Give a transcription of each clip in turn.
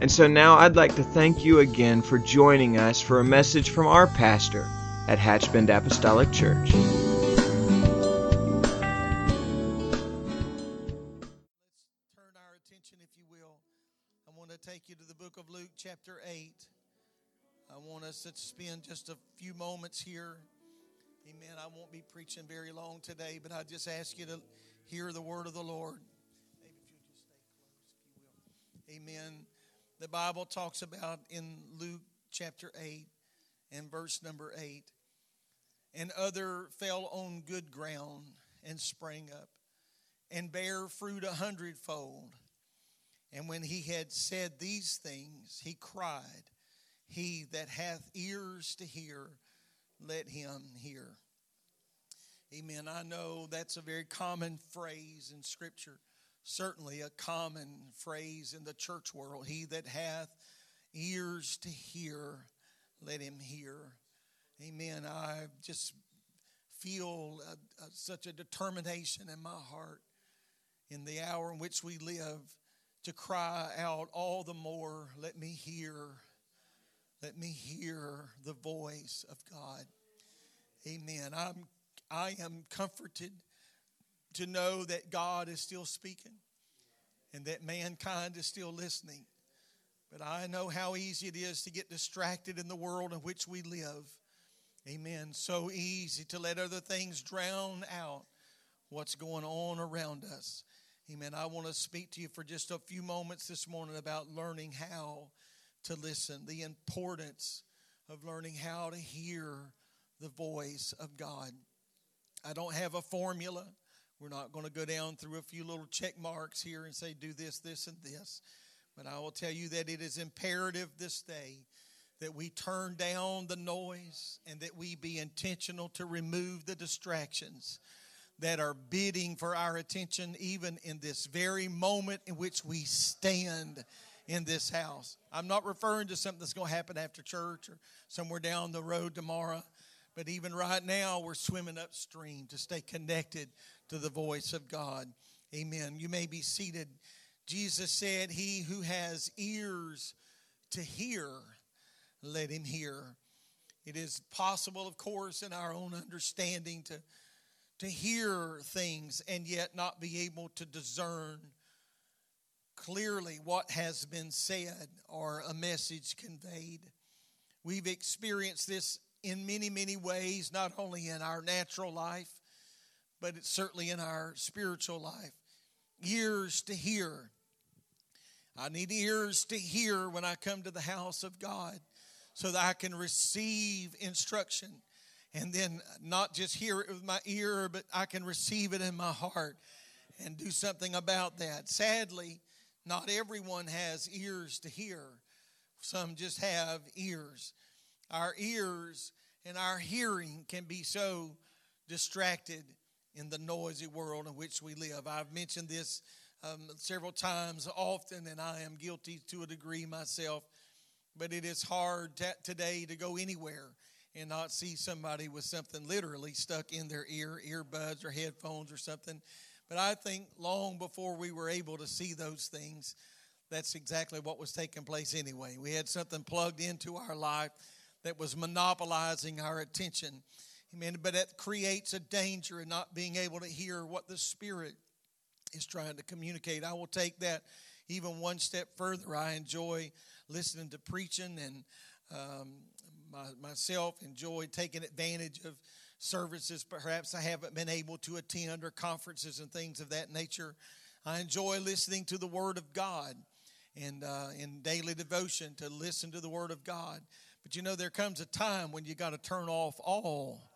And so now I'd like to thank you again for joining us for a message from our pastor at Hatchbend Apostolic Church. Let's turn our attention, if you will. I want to take you to the book of Luke, chapter 8. I want us to spend just a few moments here. Amen. I won't be preaching very long today, but I just ask you to hear the word of the Lord. Amen. The Bible talks about in Luke chapter 8 and verse number 8 and other fell on good ground and sprang up and bare fruit a hundredfold. And when he had said these things, he cried, He that hath ears to hear, let him hear. Amen. I know that's a very common phrase in Scripture, certainly a common phrase in the church world. He that hath ears to hear, let him hear. Amen. I just feel a, a, such a determination in my heart in the hour in which we live to cry out all the more, let me hear, let me hear the voice of God. Amen. I'm, I am comforted to know that God is still speaking and that mankind is still listening. But I know how easy it is to get distracted in the world in which we live. Amen. So easy to let other things drown out what's going on around us. Amen. I want to speak to you for just a few moments this morning about learning how to listen, the importance of learning how to hear the voice of God. I don't have a formula. We're not going to go down through a few little check marks here and say, do this, this, and this. But I will tell you that it is imperative this day that we turn down the noise and that we be intentional to remove the distractions that are bidding for our attention, even in this very moment in which we stand in this house. I'm not referring to something that's going to happen after church or somewhere down the road tomorrow, but even right now, we're swimming upstream to stay connected to the voice of God. Amen. You may be seated. Jesus said, He who has ears to hear, let him hear. It is possible, of course, in our own understanding to, to hear things and yet not be able to discern clearly what has been said or a message conveyed. We've experienced this in many, many ways, not only in our natural life, but it's certainly in our spiritual life. Ears to hear. I need ears to hear when I come to the house of God so that I can receive instruction and then not just hear it with my ear, but I can receive it in my heart and do something about that. Sadly, not everyone has ears to hear, some just have ears. Our ears and our hearing can be so distracted in the noisy world in which we live. I've mentioned this um, several times often, and I am guilty to a degree myself but it is hard t- today to go anywhere and not see somebody with something literally stuck in their ear, earbuds or headphones or something. But I think long before we were able to see those things, that's exactly what was taking place anyway. We had something plugged into our life that was monopolizing our attention. Amen. But that creates a danger in not being able to hear what the Spirit is trying to communicate. I will take that even one step further. I enjoy listening to preaching and um, my, myself enjoy taking advantage of services perhaps I haven't been able to attend or conferences and things of that nature. I enjoy listening to the Word of God and uh, in daily devotion to listen to the Word of God. But you know, there comes a time when you got to turn off all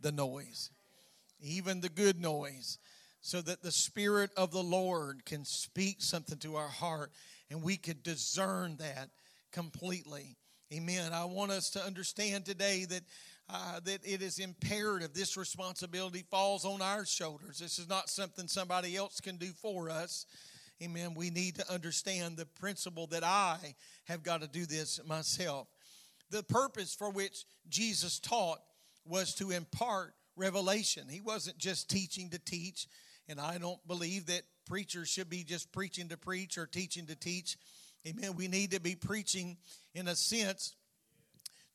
the noise, even the good noise. so that the Spirit of the Lord can speak something to our heart and we could discern that completely. Amen. I want us to understand today that. Uh, that it is imperative. This responsibility falls on our shoulders. This is not something somebody else can do for us. Amen. We need to understand the principle that I have got to do this myself. The purpose for which Jesus taught was to impart revelation. He wasn't just teaching to teach, and I don't believe that preachers should be just preaching to preach or teaching to teach. Amen. We need to be preaching in a sense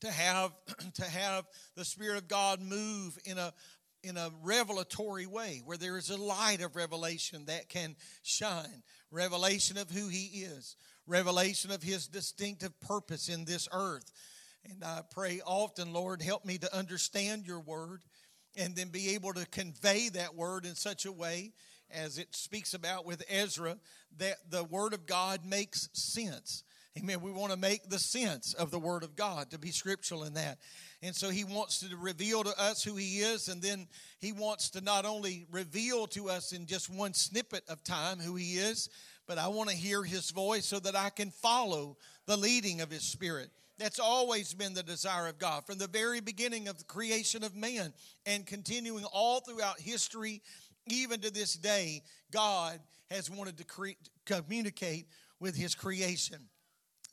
to have to have the Spirit of God move in a in a revelatory way where there is a light of revelation that can shine revelation of who he is revelation of his distinctive purpose in this earth and i pray often lord help me to understand your word and then be able to convey that word in such a way as it speaks about with Ezra that the word of God makes sense. Amen. We want to make the sense of the word of God to be scriptural in that. And so he wants to reveal to us who he is, and then he wants to not only reveal to us in just one snippet of time who he is, but I want to hear his voice so that I can follow the leading of his spirit. That's always been the desire of God from the very beginning of the creation of man and continuing all throughout history, even to this day. God has wanted to cre- communicate with his creation.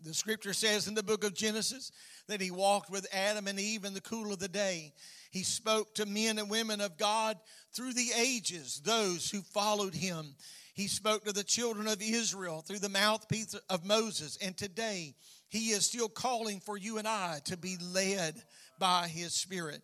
The scripture says in the book of Genesis that he walked with Adam and Eve in the cool of the day. He spoke to men and women of God through the ages, those who followed him. He spoke to the children of Israel through the mouthpiece of Moses. And today, he is still calling for you and I to be led by His Spirit.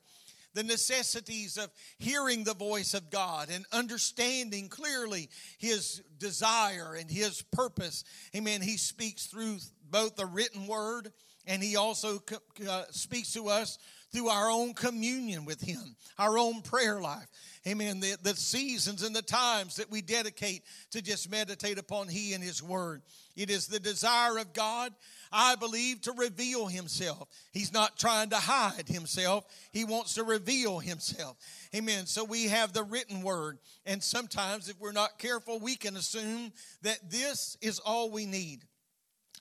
The necessities of hearing the voice of God and understanding clearly His desire and His purpose. Amen. He speaks through both the written word and He also uh, speaks to us through our own communion with Him, our own prayer life. Amen. The, the seasons and the times that we dedicate to just meditate upon He and His Word. It is the desire of God I believe, to reveal himself. He's not trying to hide himself, he wants to reveal himself. Amen. So we have the written word. And sometimes, if we're not careful, we can assume that this is all we need.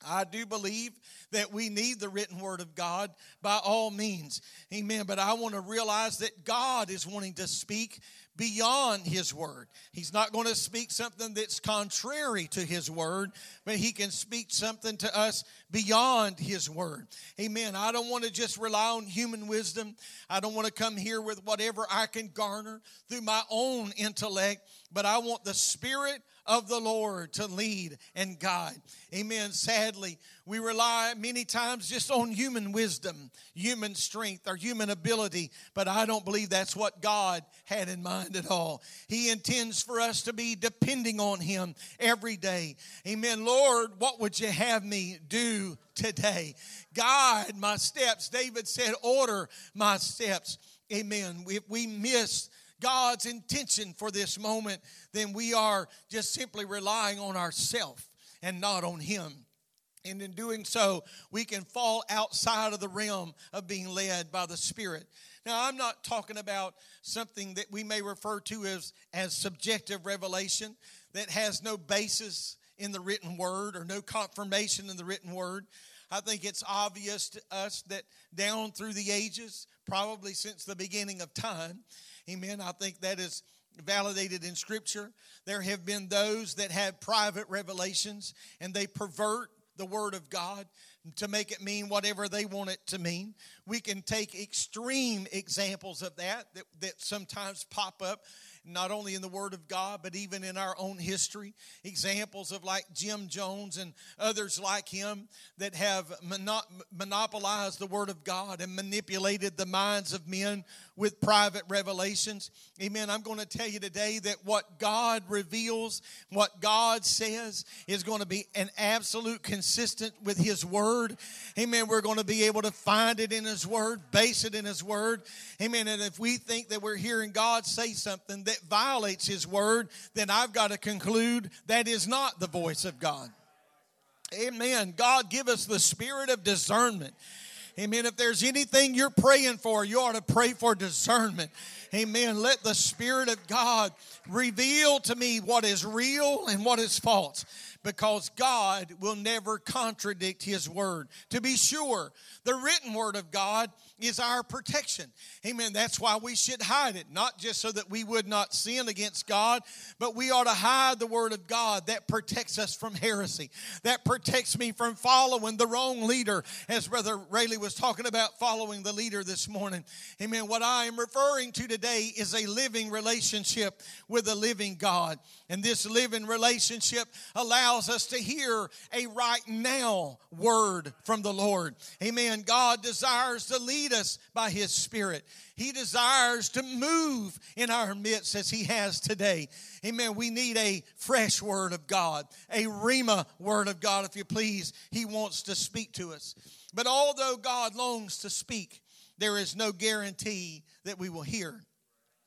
I do believe that we need the written word of God by all means. Amen. But I want to realize that God is wanting to speak beyond his word. He's not going to speak something that's contrary to his word, but he can speak something to us beyond his word. Amen. I don't want to just rely on human wisdom. I don't want to come here with whatever I can garner through my own intellect, but I want the spirit of the Lord to lead and guide. Amen. Sadly, we rely many times just on human wisdom, human strength, or human ability, but I don't believe that's what God had in mind at all. He intends for us to be depending on Him every day. Amen. Lord, what would you have me do today? Guide my steps. David said, Order my steps. Amen. If we miss God's intention for this moment, then we are just simply relying on ourselves and not on Him. And in doing so, we can fall outside of the realm of being led by the Spirit. Now, I'm not talking about something that we may refer to as, as subjective revelation that has no basis in the written word or no confirmation in the written word. I think it's obvious to us that down through the ages, probably since the beginning of time, Amen. I think that is validated in Scripture. There have been those that have private revelations and they pervert the Word of God to make it mean whatever they want it to mean. We can take extreme examples of that that, that sometimes pop up not only in the Word of God, but even in our own history. Examples of like Jim Jones and others like him that have monopolized the Word of God and manipulated the minds of men with private revelations. Amen. I'm going to tell you today that what God reveals, what God says, is going to be an absolute consistent with His Word. Amen. We're going to be able to find it in His Word, base it in His Word. Amen. And if we think that we're hearing God say something that violates His Word, then I've got to conclude that is not the voice of God. Amen. God give us the spirit of discernment. Amen. If there's anything you're praying for, you ought to pray for discernment. Amen. Let the Spirit of God reveal to me what is real and what is false because God will never contradict His word. To be sure, the written word of God is our protection. Amen. That's why we should hide it, not just so that we would not sin against God, but we ought to hide the word of God that protects us from heresy, that protects me from following the wrong leader, as Brother Rayleigh was talking about following the leader this morning. Amen. What I am referring to today is a living relationship with a living God. And this living relationship allows us to hear a right now word from the Lord. Amen. God desires to lead us by His Spirit. He desires to move in our midst as He has today. Amen. We need a fresh word of God, a Rhema word of God, if you please. He wants to speak to us. But although God longs to speak, there is no guarantee that we will hear.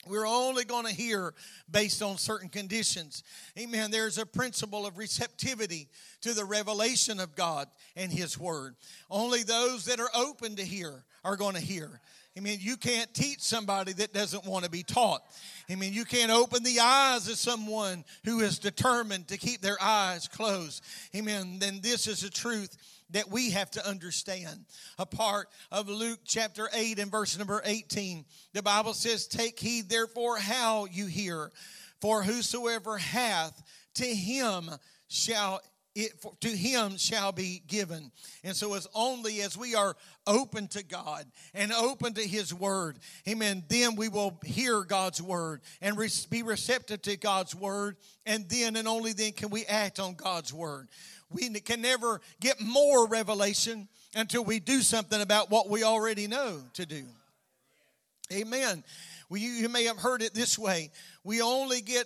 We're only going to hear based on certain conditions. Amen. There's a principle of receptivity to the revelation of God and His Word. Only those that are open to hear are going to hear. I mean, you can't teach somebody that doesn't want to be taught. I mean, you can't open the eyes of someone who is determined to keep their eyes closed. Amen. Then this is a truth that we have to understand. A part of Luke chapter 8 and verse number 18, the Bible says, Take heed therefore how you hear, for whosoever hath, to him shall it, to him shall be given. And so, as only as we are open to God and open to His Word, amen, then we will hear God's Word and be receptive to God's Word, and then and only then can we act on God's Word. We can never get more revelation until we do something about what we already know to do. Amen. Well, you, you may have heard it this way. We only get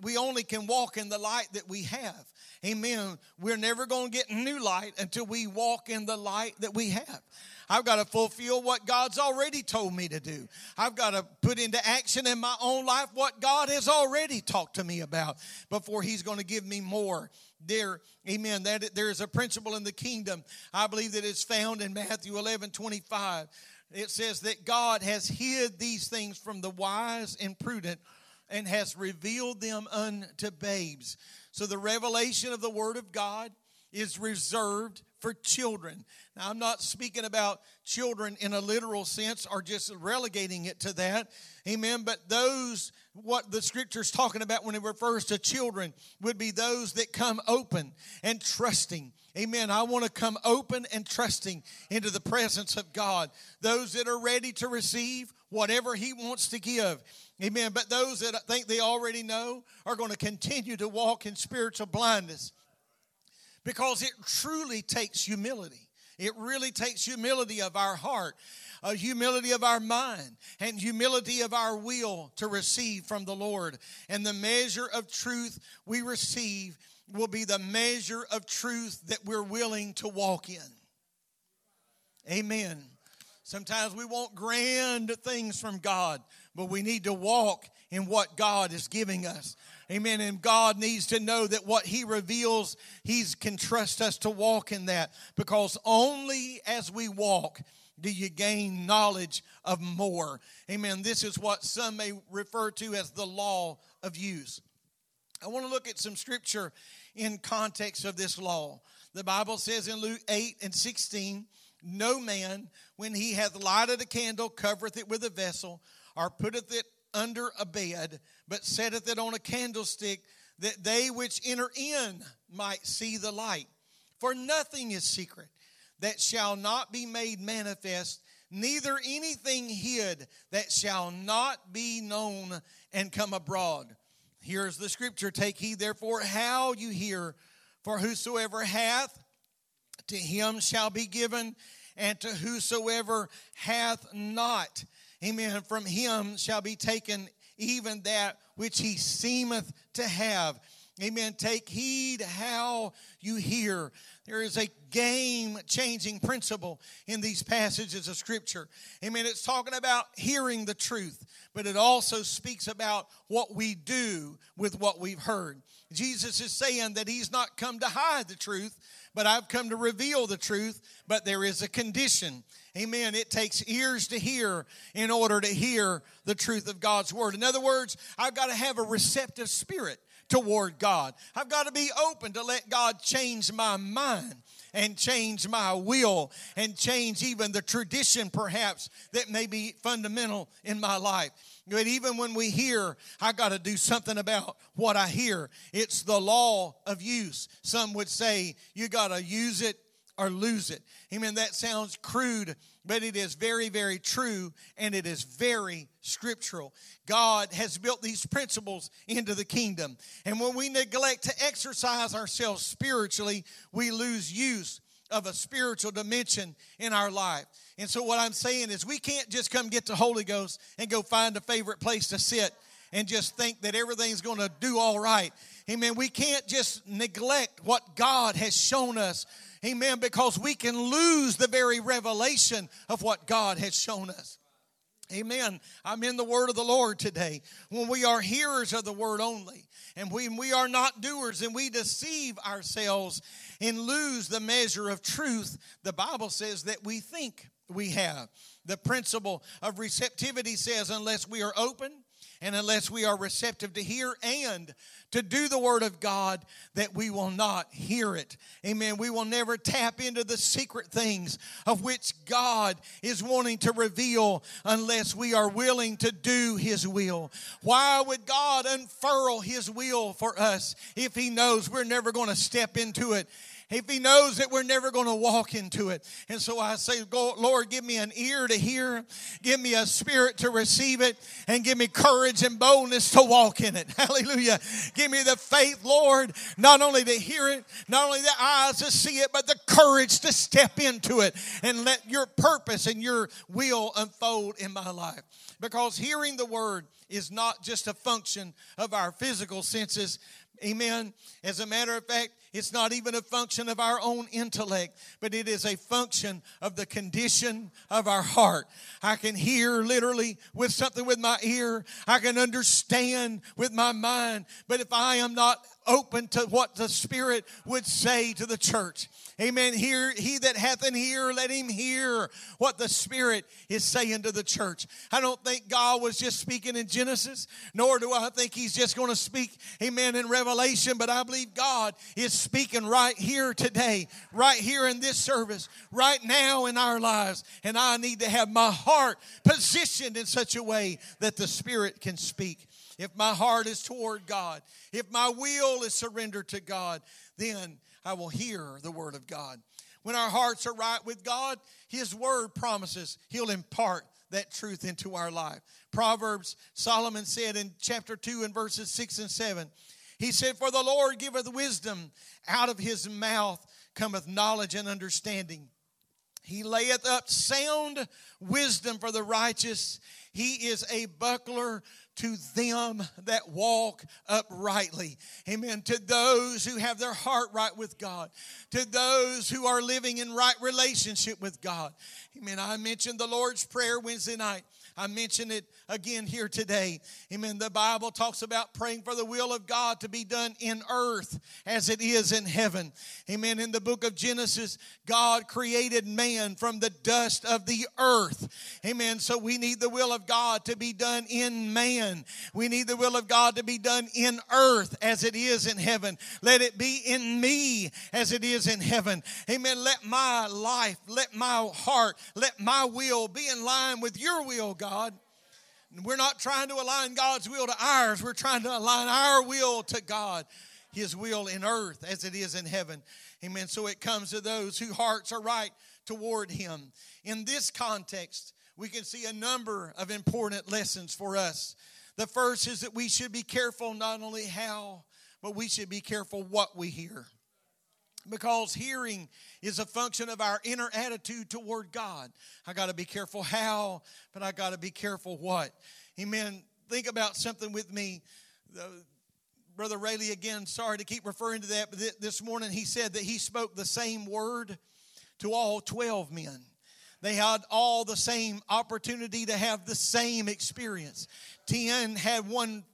we only can walk in the light that we have. Amen. We're never going to get new light until we walk in the light that we have. I've got to fulfill what God's already told me to do. I've got to put into action in my own life what God has already talked to me about before He's going to give me more there amen that there is a principle in the kingdom i believe that it's found in matthew 11 25 it says that god has hid these things from the wise and prudent and has revealed them unto babes. So the revelation of the word of god is reserved for children. Now, I'm not speaking about children in a literal sense or just relegating it to that. Amen. But those, what the scripture's talking about when it refers to children, would be those that come open and trusting. Amen. I want to come open and trusting into the presence of God. Those that are ready to receive whatever He wants to give. Amen. But those that think they already know are going to continue to walk in spiritual blindness because it truly takes humility. It really takes humility of our heart, a humility of our mind, and humility of our will to receive from the Lord. And the measure of truth we receive will be the measure of truth that we're willing to walk in. Amen. Sometimes we want grand things from God, but we need to walk in what God is giving us. Amen. And God needs to know that what He reveals, He can trust us to walk in that because only as we walk do you gain knowledge of more. Amen. This is what some may refer to as the law of use. I want to look at some scripture in context of this law. The Bible says in Luke 8 and 16, No man, when he hath lighted a candle, covereth it with a vessel, or putteth it under a bed, but setteth it on a candlestick, that they which enter in might see the light. For nothing is secret that shall not be made manifest, neither anything hid that shall not be known and come abroad. Here's the scripture Take heed therefore how you hear, for whosoever hath, to him shall be given, and to whosoever hath not, amen, from him shall be taken even that which he seemeth to have. Amen. Take heed how you hear. There is a game changing principle in these passages of Scripture. Amen. It's talking about hearing the truth, but it also speaks about what we do with what we've heard. Jesus is saying that He's not come to hide the truth, but I've come to reveal the truth, but there is a condition. Amen. It takes ears to hear in order to hear the truth of God's word. In other words, I've got to have a receptive spirit toward God. I've got to be open to let God change my mind and change my will and change even the tradition perhaps that may be fundamental in my life. But even when we hear, I got to do something about what I hear. It's the law of use. Some would say you got to use it or lose it. Amen. That sounds crude, but it is very, very true and it is very scriptural. God has built these principles into the kingdom. And when we neglect to exercise ourselves spiritually, we lose use of a spiritual dimension in our life. And so, what I'm saying is, we can't just come get the Holy Ghost and go find a favorite place to sit and just think that everything's going to do all right. Amen. We can't just neglect what God has shown us Amen. Because we can lose the very revelation of what God has shown us. Amen. I'm in the word of the Lord today. When we are hearers of the word only, and when we are not doers and we deceive ourselves and lose the measure of truth, the Bible says that we think we have. The principle of receptivity says, unless we are open and unless we are receptive to hear and to do the Word of God, that we will not hear it. Amen. We will never tap into the secret things of which God is wanting to reveal unless we are willing to do His will. Why would God unfurl His will for us if He knows we're never going to step into it? If he knows that we're never going to walk into it. And so I say, Lord, give me an ear to hear, give me a spirit to receive it, and give me courage and boldness to walk in it. Hallelujah. Give me the faith, Lord, not only to hear it, not only the eyes to see it, but the courage to step into it and let your purpose and your will unfold in my life. Because hearing the word is not just a function of our physical senses, Amen. As a matter of fact, it's not even a function of our own intellect, but it is a function of the condition of our heart. I can hear literally with something with my ear, I can understand with my mind, but if I am not open to what the Spirit would say to the church, Amen. Hear he that hath an ear, let him hear what the Spirit is saying to the church. I don't think God was just speaking in Genesis, nor do I think He's just going to speak, amen, in Revelation, but I believe God is speaking right here today, right here in this service, right now in our lives. And I need to have my heart positioned in such a way that the Spirit can speak. If my heart is toward God, if my will is surrendered to God, then I will hear the word of God. When our hearts are right with God, His word promises He'll impart that truth into our life. Proverbs, Solomon said in chapter 2 and verses 6 and 7, he said, For the Lord giveth wisdom, out of his mouth cometh knowledge and understanding. He layeth up sound wisdom for the righteous. He is a buckler to them that walk uprightly. Amen. To those who have their heart right with God, to those who are living in right relationship with God. Amen. I mentioned the Lord's Prayer Wednesday night. I mentioned it again here today. Amen. The Bible talks about praying for the will of God to be done in earth as it is in heaven. Amen. In the book of Genesis, God created man from the dust of the earth. Amen. So we need the will of God to be done in man. We need the will of God to be done in earth as it is in heaven. Let it be in me as it is in heaven. Amen. Let my life, let my heart, let my will be in line with your will, God. And We're not trying to align God's will to ours. We're trying to align our will to God, His will in earth as it is in heaven. Amen. So it comes to those whose hearts are right toward Him. In this context, we can see a number of important lessons for us. The first is that we should be careful not only how, but we should be careful what we hear because hearing is a function of our inner attitude toward God. I got to be careful how, but I got to be careful what. Amen. Think about something with me. Brother Rayleigh, again, sorry to keep referring to that, but this morning he said that he spoke the same word to all 12 men. They had all the same opportunity to have the same experience. 10 had one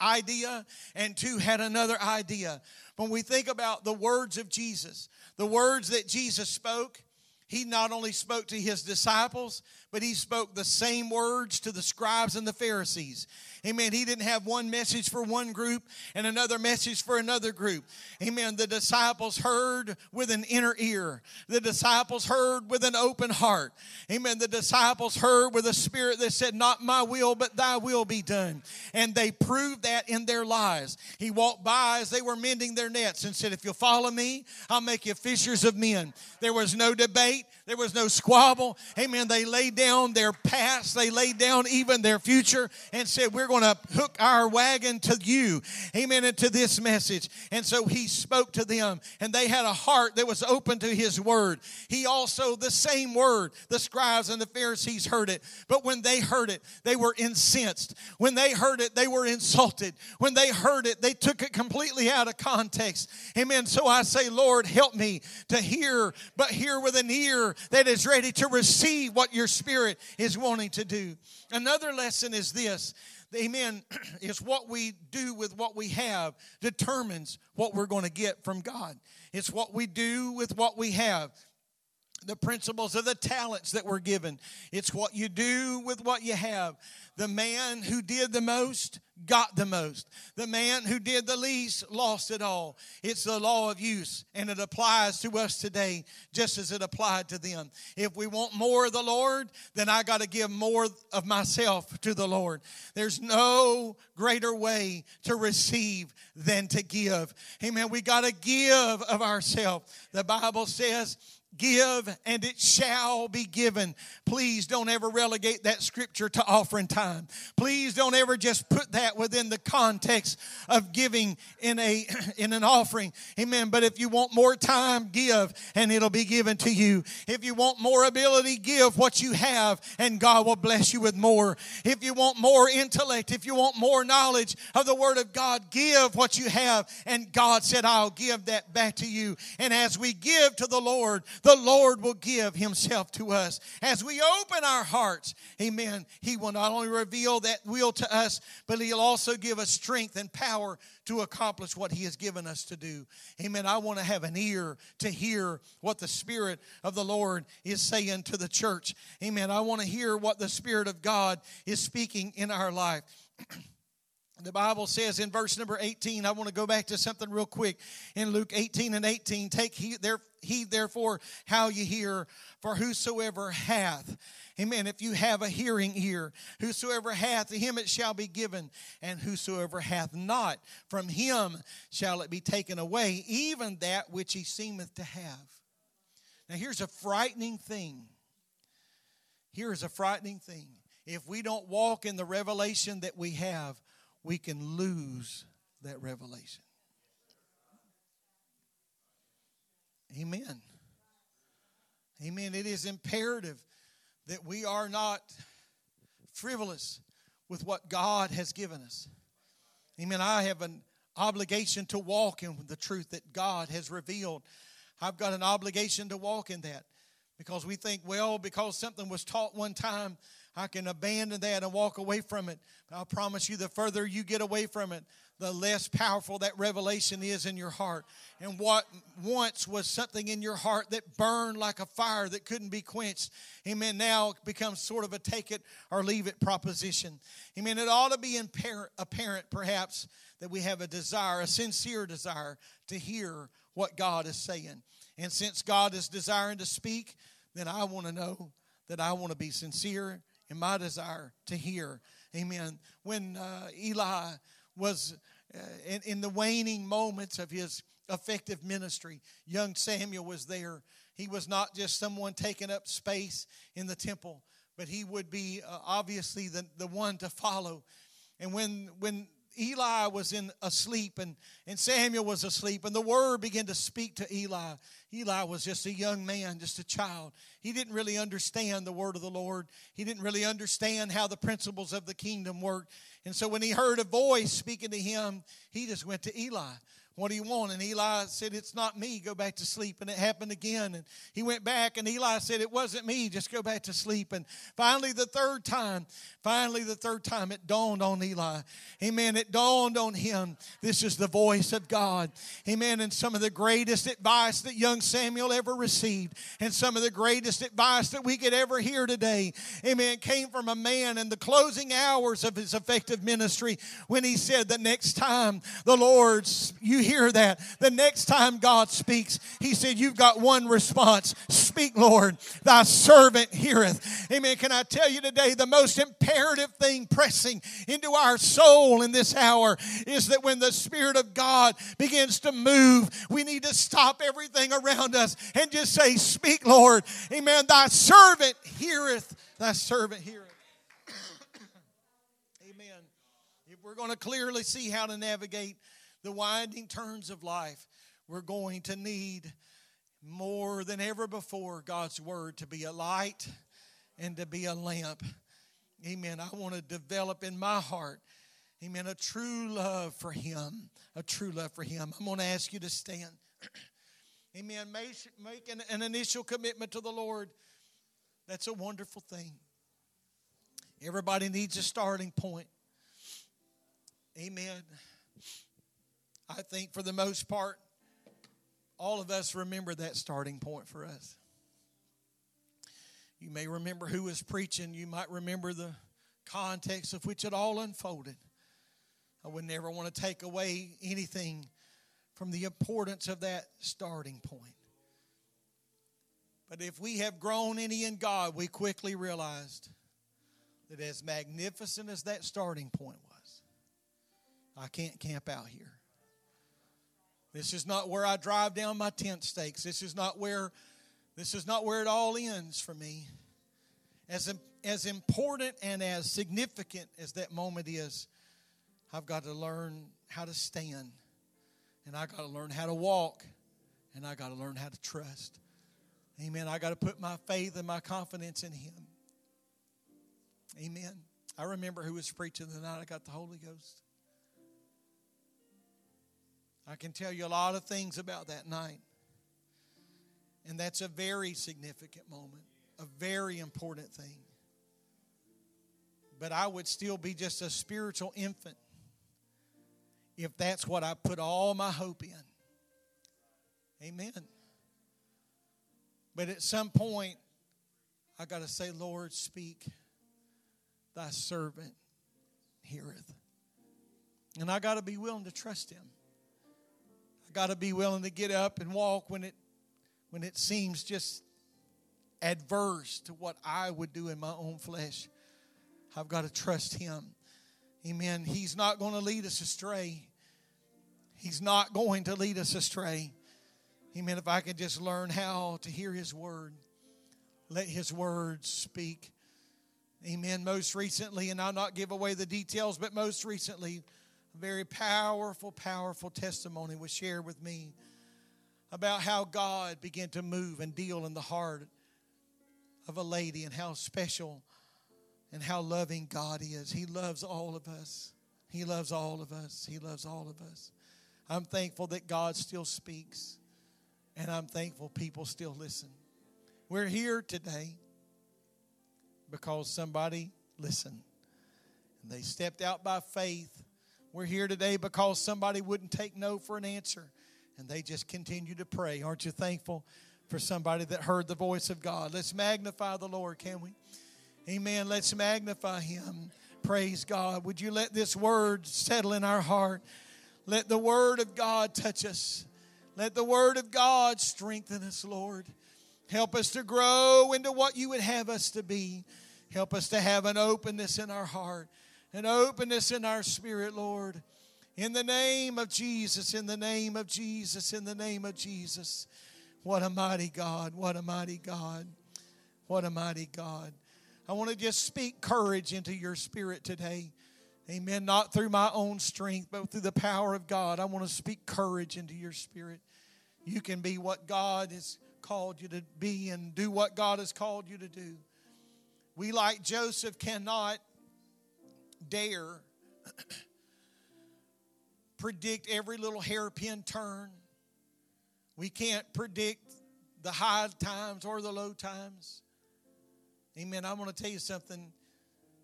idea, and two had another idea. When we think about the words of Jesus, the words that Jesus spoke, he not only spoke to his disciples, but he spoke the same words to the scribes and the Pharisees. Amen. He didn't have one message for one group and another message for another group. Amen. The disciples heard with an inner ear. The disciples heard with an open heart. Amen. The disciples heard with a spirit that said, Not my will, but thy will be done. And they proved that in their lives. He walked by as they were mending their nets and said, If you'll follow me, I'll make you fishers of men. There was no debate, there was no squabble. Amen. They laid down their past, they laid down even their future and said, We're going to hook our wagon to you. Amen. And to this message. And so he spoke to them, and they had a heart that was open to his word. He also, the same word, the scribes and the Pharisees heard it. But when they heard it, they were incensed. When they heard it, they were insulted. When they heard it, they took it completely out of context. Amen. So I say, Lord, help me to hear, but hear with an ear that is ready to receive what your spirit is wanting to do. Another lesson is this amen, is what we do with what we have determines what we're going to get from God. It's what we do with what we have the principles of the talents that were given. It's what you do with what you have. The man who did the most got the most. The man who did the least lost it all. It's the law of use, and it applies to us today just as it applied to them. If we want more of the Lord, then I got to give more of myself to the Lord. There's no greater way to receive than to give. Amen. We got to give of ourselves. The Bible says, Give and it shall be given. Please don't ever relegate that scripture to offering time. Please don't ever just put that within the context of giving in a in an offering. Amen. But if you want more time, give and it'll be given to you. If you want more ability, give what you have and God will bless you with more. If you want more intellect, if you want more knowledge of the word of God, give what you have and God said I'll give that back to you. And as we give to the Lord, the Lord will give Himself to us. As we open our hearts, amen, He will not only reveal that will to us, but He'll also give us strength and power to accomplish what He has given us to do. Amen. I want to have an ear to hear what the Spirit of the Lord is saying to the church. Amen. I want to hear what the Spirit of God is speaking in our life. The Bible says in verse number 18, I want to go back to something real quick. In Luke 18 and 18, take heed, there, heed therefore how you hear, for whosoever hath, amen, if you have a hearing ear, whosoever hath, to him it shall be given, and whosoever hath not, from him shall it be taken away, even that which he seemeth to have. Now here's a frightening thing. Here is a frightening thing. If we don't walk in the revelation that we have, we can lose that revelation. Amen. Amen. It is imperative that we are not frivolous with what God has given us. Amen. I have an obligation to walk in the truth that God has revealed. I've got an obligation to walk in that because we think, well, because something was taught one time, I can abandon that and walk away from it. But I promise you, the further you get away from it, the less powerful that revelation is in your heart. And what once was something in your heart that burned like a fire that couldn't be quenched, amen, now becomes sort of a take it or leave it proposition. Amen. It ought to be apparent, perhaps, that we have a desire, a sincere desire to hear what God is saying. And since God is desiring to speak, then I want to know that I want to be sincere in my desire to hear. Amen. When uh, Eli was uh, in, in the waning moments of his effective ministry, young Samuel was there. He was not just someone taking up space in the temple, but he would be uh, obviously the, the one to follow. And when, when Eli was in asleep and, and Samuel was asleep, and the word began to speak to Eli, Eli was just a young man, just a child. He didn't really understand the word of the Lord. He didn't really understand how the principles of the kingdom worked. And so when he heard a voice speaking to him, he just went to Eli. What do you want? And Eli said, It's not me. Go back to sleep. And it happened again. And he went back, and Eli said, It wasn't me. Just go back to sleep. And finally, the third time, finally, the third time, it dawned on Eli. Amen. It dawned on him. This is the voice of God. Amen. And some of the greatest advice that young Samuel ever received, and some of the greatest advice that we could ever hear today, amen, came from a man in the closing hours of his effective ministry when he said, The next time the Lord's, you hear that. The next time God speaks, He said, You've got one response Speak, Lord, thy servant heareth. Amen. Can I tell you today, the most imperative thing pressing into our soul in this hour is that when the Spirit of God begins to move, we need to stop everything around us and just say, Speak, Lord. Amen. Thy servant heareth. Thy servant heareth. Amen. If we're going to clearly see how to navigate the winding turns of life, we're going to need more than ever before God's Word to be a light and to be a lamp. Amen. I want to develop in my heart, amen, a true love for Him. A true love for Him. I'm going to ask you to stand. amen. Make, an initial commitment to the Lord. That's a wonderful thing. Everybody needs a starting point. Amen. I think for the most part, all of us remember that starting point for us. You may remember who was preaching, you might remember the context of which it all unfolded. I would never want to take away anything from the importance of that starting point. But if we have grown any in God, we quickly realized that as magnificent as that starting point was, I can't camp out here. This is not where I drive down my tent stakes. This is not where this is not where it all ends for me. As, as important and as significant as that moment is, I've got to learn how to stand. And I got to learn how to walk. And I got to learn how to trust. Amen. I got to put my faith and my confidence in Him. Amen. I remember who was preaching the night I got the Holy Ghost. I can tell you a lot of things about that night. And that's a very significant moment, a very important thing. But I would still be just a spiritual infant if that's what I put all my hope in. Amen. But at some point, I got to say, Lord, speak. Thy servant heareth. And I got to be willing to trust him got to be willing to get up and walk when it when it seems just adverse to what I would do in my own flesh. I've got to trust him. Amen. He's not going to lead us astray. He's not going to lead us astray. Amen. If I could just learn how to hear his word, let his word speak. Amen. Most recently, and I'll not give away the details, but most recently, very powerful, powerful testimony was shared with me about how God began to move and deal in the heart of a lady and how special and how loving God is. He loves all of us. He loves all of us. He loves all of us. I'm thankful that God still speaks, and I'm thankful people still listen. We're here today because somebody listened. And they stepped out by faith we're here today because somebody wouldn't take no for an answer and they just continue to pray. Aren't you thankful for somebody that heard the voice of God? Let's magnify the Lord, can we? Amen. Let's magnify Him. Praise God. Would you let this word settle in our heart? Let the word of God touch us. Let the word of God strengthen us, Lord. Help us to grow into what you would have us to be. Help us to have an openness in our heart and openness in our spirit, Lord. In the name of Jesus, in the name of Jesus, in the name of Jesus. What a mighty God, what a mighty God, what a mighty God. I want to just speak courage into your spirit today. Amen. Not through my own strength, but through the power of God. I want to speak courage into your spirit. you can be what God has called you to be and do what God has called you to do. We, like Joseph, cannot dare predict every little hairpin turn. We can't predict the high times or the low times. Amen. I want to tell you something.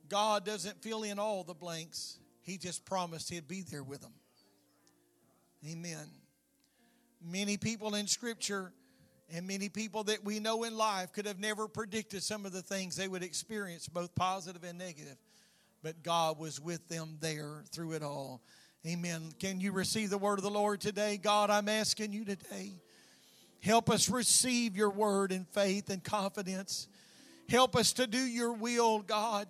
God doesn't fill in all the blanks, He just promised He'd be there with them. Amen. Many people in Scripture and many people that we know in life could have never predicted some of the things they would experience, both positive and negative. But God was with them there through it all. Amen. Can you receive the word of the Lord today? God, I'm asking you today. Help us receive your word in faith and confidence. Help us to do your will, God.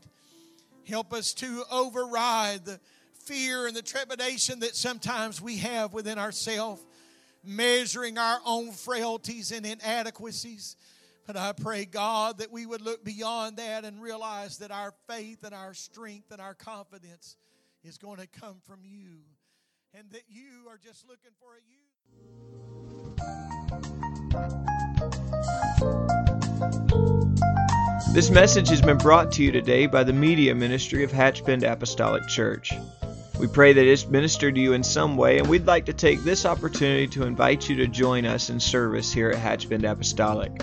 Help us to override the fear and the trepidation that sometimes we have within ourselves, measuring our own frailties and inadequacies. But I pray, God, that we would look beyond that and realize that our faith and our strength and our confidence is going to come from you. And that you are just looking for a you. This message has been brought to you today by the Media Ministry of Hatchbend Apostolic Church. We pray that it's ministered to you in some way, and we'd like to take this opportunity to invite you to join us in service here at Hatchbend Apostolic.